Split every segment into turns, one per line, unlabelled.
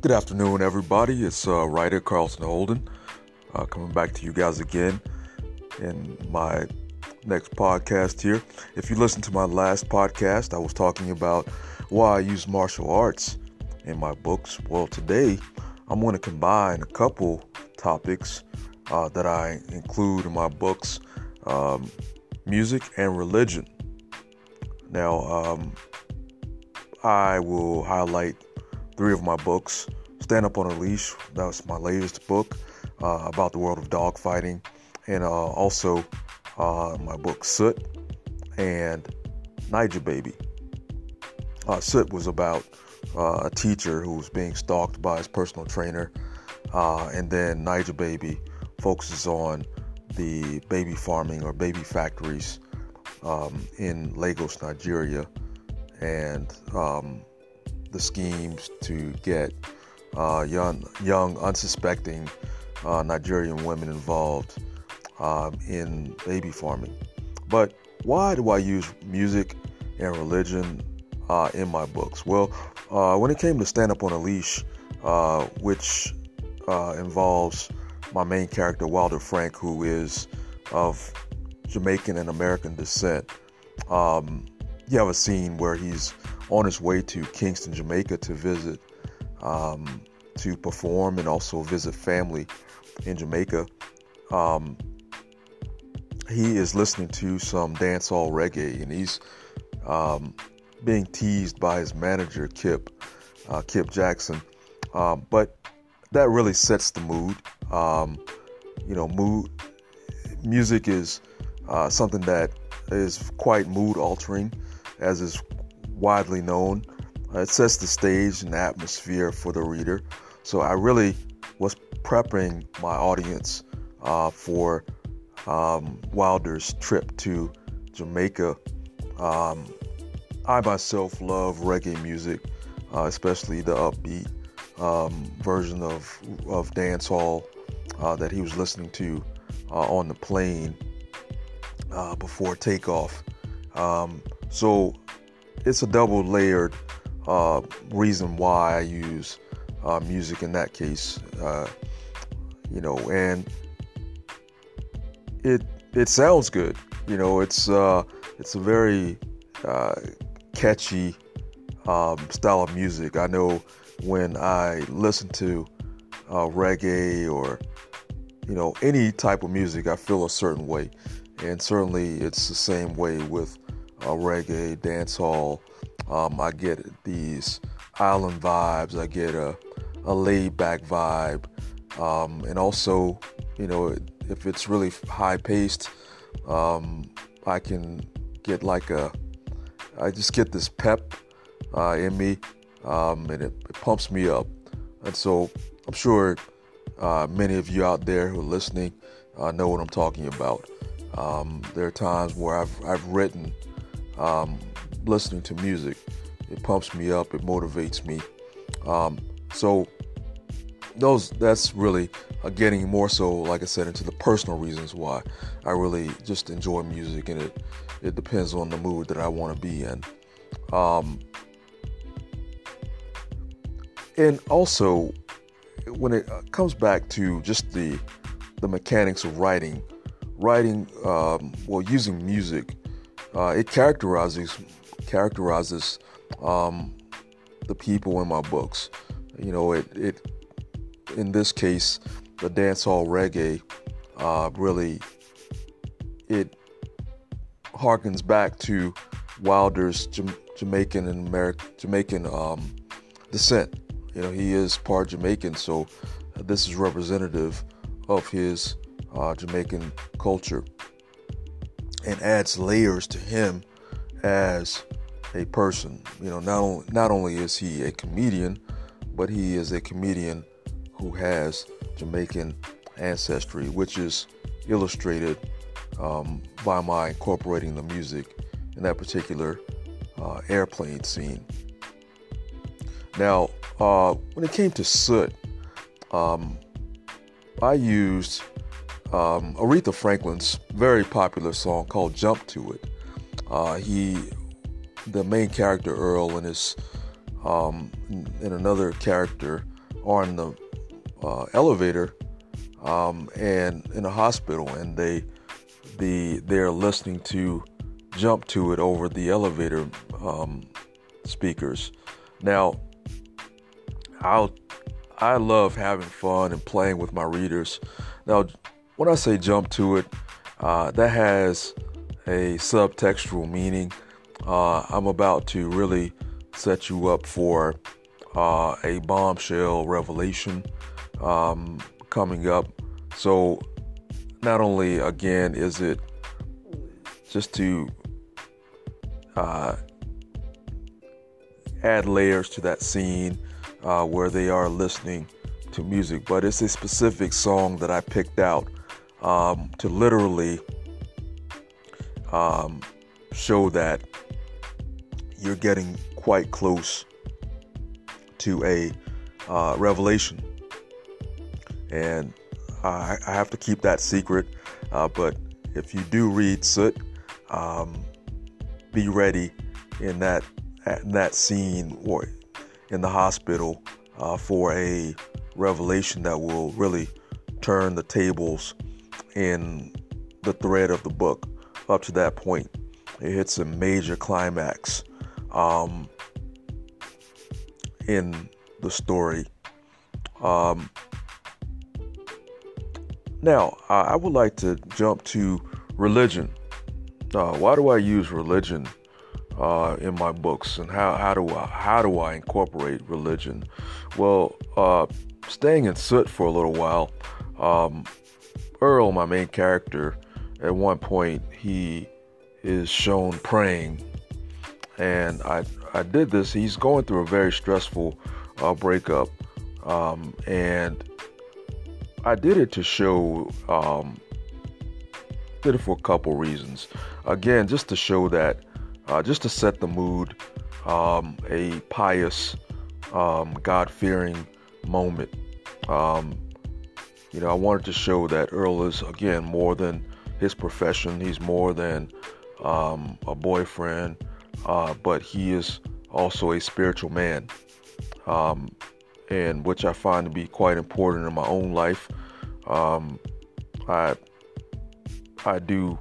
Good afternoon, everybody. It's uh, writer Carlton Holden uh, coming back to you guys again in my next podcast here. If you listen to my last podcast, I was talking about why I use martial arts in my books. Well, today I'm going to combine a couple topics uh, that I include in my books um, music and religion. Now, um, I will highlight three of my books Stand Up on a Leash, that was my latest book uh, about the world of dogfighting, and uh, also uh, my book Soot and Niger Baby. Uh, Soot was about uh, a teacher who was being stalked by his personal trainer, and then Niger Baby focuses on the baby farming or baby factories um, in Lagos, Nigeria, and um, the schemes to get uh, young, young, unsuspecting uh, Nigerian women involved um, in baby farming. But why do I use music and religion uh, in my books? Well, uh, when it came to Stand Up on a Leash, uh, which uh, involves my main character, Wilder Frank, who is of Jamaican and American descent, um, you have a scene where he's on his way to Kingston, Jamaica to visit, um, to perform, and also visit family in Jamaica. Um, he is listening to some dancehall reggae, and he's um, being teased by his manager, Kip, uh, Kip Jackson. Um, but that really sets the mood. Um, you know, mood music is uh, something that is quite mood altering, as is widely known. Uh, it sets the stage and atmosphere for the reader. So I really was prepping my audience uh, for um, Wilder's trip to Jamaica. Um, I myself love reggae music, uh, especially the upbeat um, version of of dancehall uh, that he was listening to uh, on the plane before takeoff. Um, so it's a double layered uh, reason why I use uh, music in that case. Uh, you know, and it it sounds good. You know, it's uh, it's a very uh, catchy um, style of music. I know when I listen to uh, reggae or you know any type of music, I feel a certain way, and certainly it's the same way with uh, reggae, dancehall. Um, I get these island vibes. I get a, a laid back vibe, um, and also, you know, if it's really high paced, um, I can get like a. I just get this pep uh, in me, um, and it, it, pumps me up. And so I'm sure uh, many of you out there who are listening uh, know what I'm talking about. Um, there are times where I've I've written um, listening to music. It pumps me up. It motivates me. Um, so those that's really uh, getting more so, like I said, into the personal reasons why I really just enjoy music, and it it depends on the mood that I want to be in. Um, and also, when it uh, comes back to just the the mechanics of writing, writing um, well using music, uh, it characterizes characterizes um, the people in my books. You know, it it in this case, the dancehall reggae uh, really it harkens back to Wilder's Jamaican and American Jamaican um, descent. You know, he is part Jamaican, so this is representative of his uh, Jamaican culture and adds layers to him as a person. You know, not, not only is he a comedian, but he is a comedian who has Jamaican ancestry, which is illustrated um, by my incorporating the music in that particular uh, airplane scene. Now, uh, when it came to soot, um, I used um, Aretha Franklin's very popular song called "Jump to It." Uh, he, the main character Earl, and his um, and another character are in the uh, elevator um, and in a hospital, and they the they're listening to jump to it over the elevator um, speakers. Now, I'll I love having fun and playing with my readers. Now, when I say jump to it, uh, that has a subtextual meaning. Uh, I'm about to really set you up for uh, a bombshell revelation um, coming up. So, not only again is it just to uh, add layers to that scene uh, where they are listening to music, but it's a specific song that I picked out um, to literally um, show that you're getting quite close to a uh, revelation. And I, I, have to keep that secret, uh, but if you do read Soot, um, be ready in that in that scene or in the hospital uh, for a revelation that will really turn the tables in the thread of the book up to that point. It hits a major climax um, in the story. Um, now, I would like to jump to religion. Uh, why do I use religion uh, in my books, and how, how do I how do I incorporate religion? Well, uh, staying in Soot for a little while, um, Earl, my main character, at one point he is shown praying, and I I did this. He's going through a very stressful uh, breakup, um, and I did it to show. Um, did it for a couple reasons. Again, just to show that uh, just to set the mood, um, a pious, um, God fearing moment. Um, you know, I wanted to show that Earl is, again, more than his profession, he's more than um, a boyfriend, uh, but he is also a spiritual man. Um, and which I find to be quite important in my own life. Um, I I do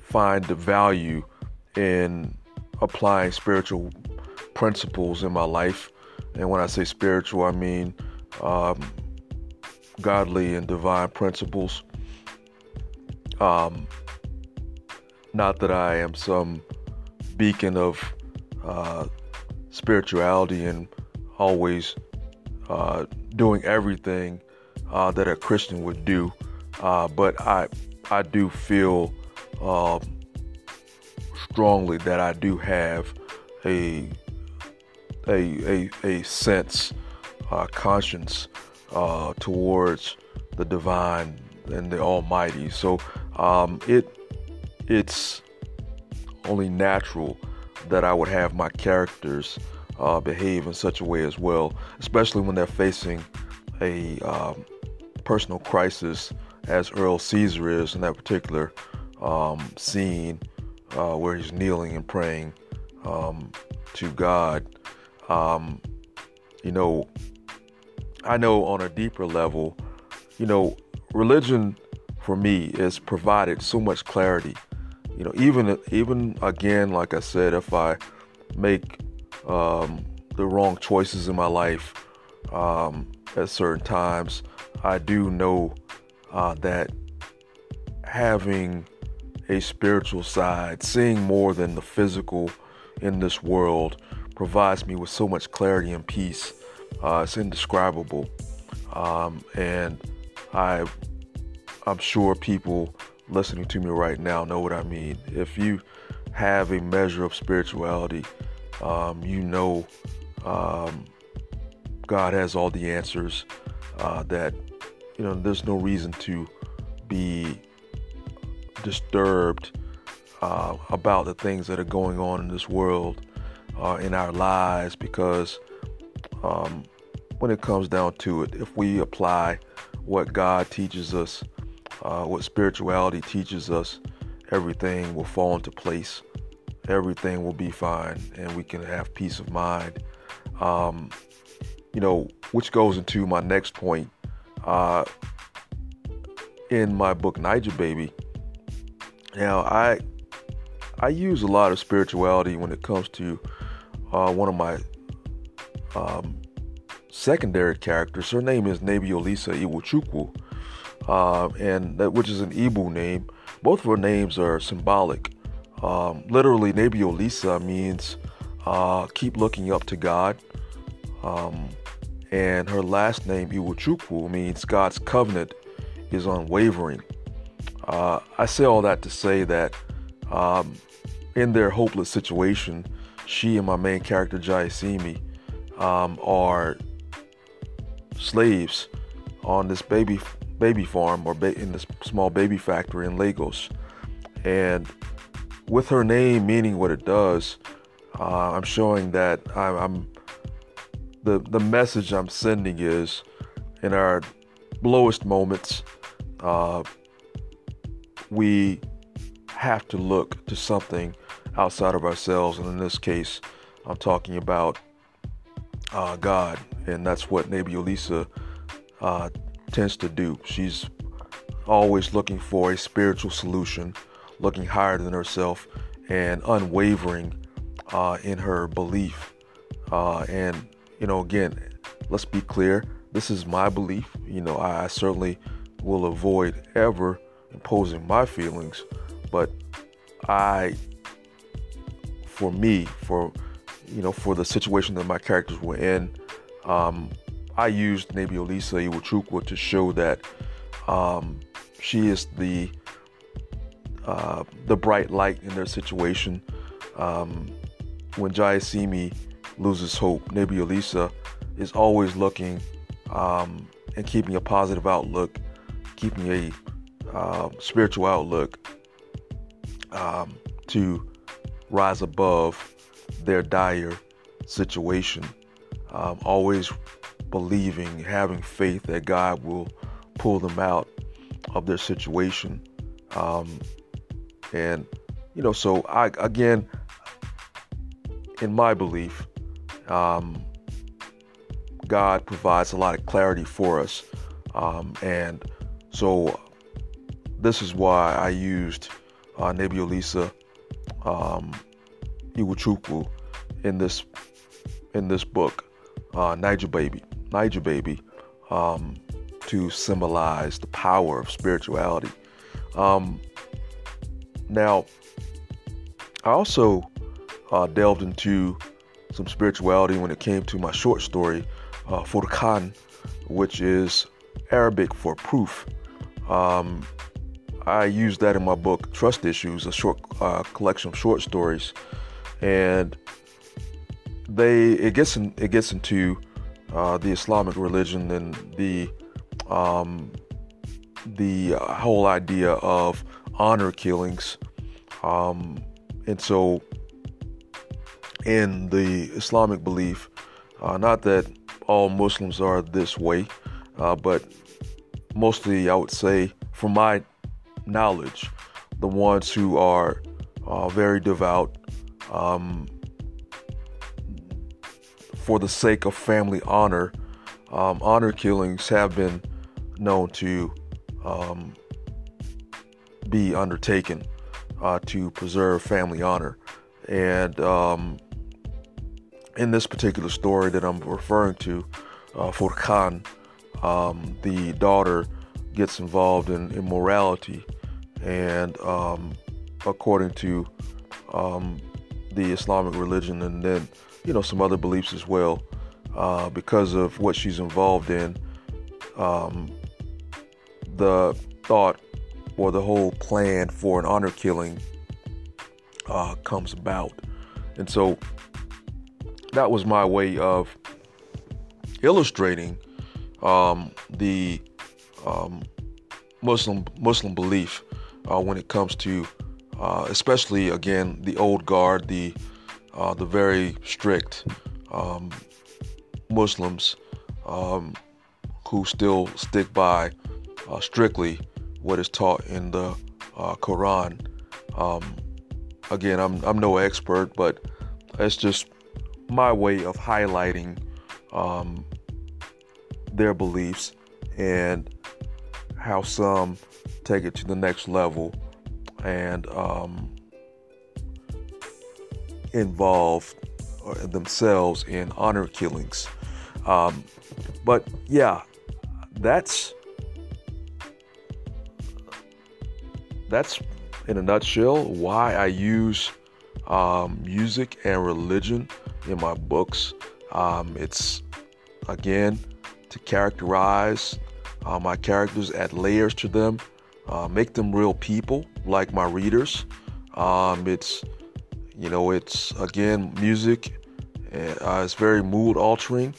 find the value in applying spiritual principles in my life. And when I say spiritual, I mean um, godly and divine principles. Um, not that I am some beacon of uh, spirituality and always uh, doing everything uh, that a Christian would do, uh, but I I do feel um, strongly that I do have a a a, a sense, uh, conscience uh, towards the divine and the Almighty. So um, it it's only natural that I would have my characters uh, behave in such a way as well, especially when they're facing a um, personal crisis, as Earl Caesar is in that particular um, scene uh, where he's kneeling and praying um, to God. Um, you know, I know on a deeper level, you know, religion for me has provided so much clarity. You know, even even again, like I said, if I make um, the wrong choices in my life um, at certain times, I do know uh, that having a spiritual side, seeing more than the physical in this world provides me with so much clarity and peace. Uh, it's indescribable, um, and I, I'm sure people listening to me right now know what I mean. If you have a measure of spirituality, um, you know um, God has all the answers. Uh, that you know, there's no reason to be disturbed uh, about the things that are going on in this world, uh, in our lives, because um, when it comes down to it, if we apply what God teaches us, uh, what spirituality teaches us, everything will fall into place. Everything will be fine, and we can have peace of mind. Um, you know, which goes into my next point. Uh, in my book Niger Baby, now I I use a lot of spirituality when it comes to uh, one of my um, secondary characters. Her name is Nebiolisa Iwuchukwu, uh, and that, which is an Igbo name. Both of her names are symbolic. Um, literally, Nebiolisa means uh, keep looking up to God. Um, and her last name, Iwuchukwu, means God's covenant is unwavering. Uh, I say all that to say that um, in their hopeless situation, she and my main character, Jayasimi, um, are slaves on this baby baby farm or ba- in this small baby factory in Lagos. And with her name meaning what it does, uh, I'm showing that I'm, I'm the the message I'm sending is in our lowest moments, uh, we have to look to something outside of ourselves, and in this case, I'm talking about uh, God, and that's what Nebiolisa uh, tends to do. She's always looking for a spiritual solution, looking higher than herself, and unwavering uh, in her belief. Uh, and you know, again, let's be clear. This is my belief. You know, I, I certainly will avoid ever imposing my feelings, but I, for me, for you know, for the situation that my characters were in, um, I used Nebiolisa Iwuchukwu to show that um, she is the uh, the bright light in their situation. Um, when Jayasimi loses hope, Nebiolisa is always looking um, and keeping a positive outlook, keeping a uh, spiritual outlook um, to rise above their dire situation. Um, always believing, having faith that God will pull them out of their situation. Um, and, you know, so I, again, in my belief, um, God provides a lot of clarity for us. Um, and so this is why I used uh, Nebiolisa um, Iwuchukwu in this in this book, uh, Niger Baby, Niger Baby, um, to symbolize the power of spirituality. Um, now, I also uh, delved into some spirituality when it came to my short story, uh, which is Arabic for proof. Um, I used that in my book, Trust Issues, a short uh, collection of short stories, and they it gets in, it gets into uh, the Islamic religion and the um, the whole idea of honor killings, um, and so in the Islamic belief, uh, not that all Muslims are this way, uh, but mostly I would say, from my knowledge, the ones who are uh, very devout, um, for the sake of family honor, um, honor killings have been known to um, be undertaken uh, to preserve family honor. And um, in this particular story that I'm referring to, uh, Furqan, um, the daughter gets involved in immorality, and um, according to um, the Islamic religion, and then you know some other beliefs as well, uh, because of what she's involved in, um, the thought or the whole plan for an honor killing uh, comes about, and so that was my way of illustrating um, the um, Muslim Muslim belief uh, when it comes to, uh, especially again the old guard, the uh, the very strict um, Muslims um, who still stick by uh, strictly what is taught in the uh, Quran. Um, again, I'm I'm no expert, but it's just my way of highlighting um, their beliefs and how some take it to the next level and um, involve uh, themselves in honor killings. Um, but yeah, that's that's in a nutshell why I use um, music and religion in my books. Um, it's again to characterize uh, my characters, add layers to them, uh, make them real people like my readers. Um, it's you know, it's again music. Uh, it's very mood altering,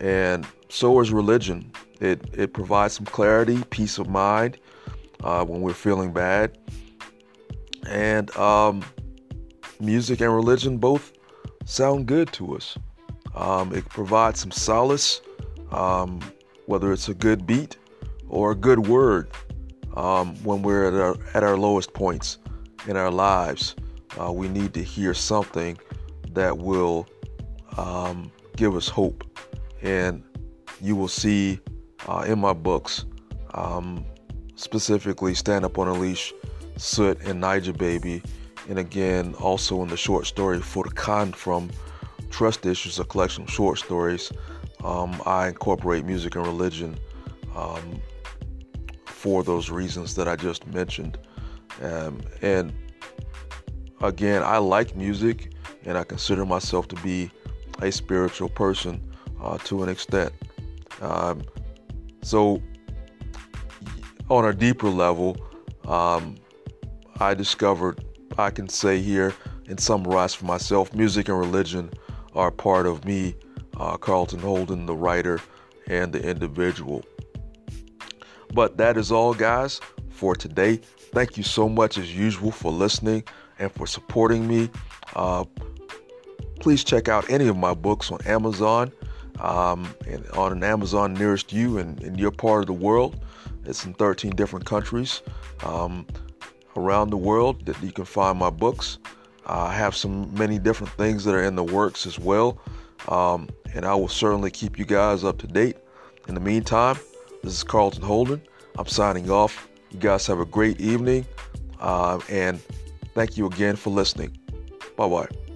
and so is religion. It it provides some clarity, peace of mind uh, when we're feeling bad, and um, music and religion both sound good to us. Um, it provides some solace, um, whether it's a good beat or a good word um, when we're at our, at our lowest points in our lives. Uh, we need to hear something that will um, give us hope. And you will see uh, in my books, um, specifically Stand Up on a Leash, Soot, and Niger Baby. And again, also in the short story Con from Trust Issues, a collection of short stories, um, I incorporate music and religion um, for those reasons that I just mentioned. Um, and again, I like music and I consider myself to be a spiritual person uh, to an extent. Um, so, on a deeper level, um, I discovered I can say here and summarize for myself music and religion are part of me, uh, Carlton Holden, the writer and the individual. But that is all, guys, for today. Thank you so much, as usual, for listening and for supporting me. Uh, please check out any of my books on Amazon um, and on an Amazon nearest you in, in your part of the world. It's in 13 different countries um, around the world that you can find my books. I have some many different things that are in the works as well, um, and I will certainly keep you guys up to date. In the meantime, this is Carlton Holden. I'm signing off. You guys have a great evening, uh, and thank you again for listening. Bye bye.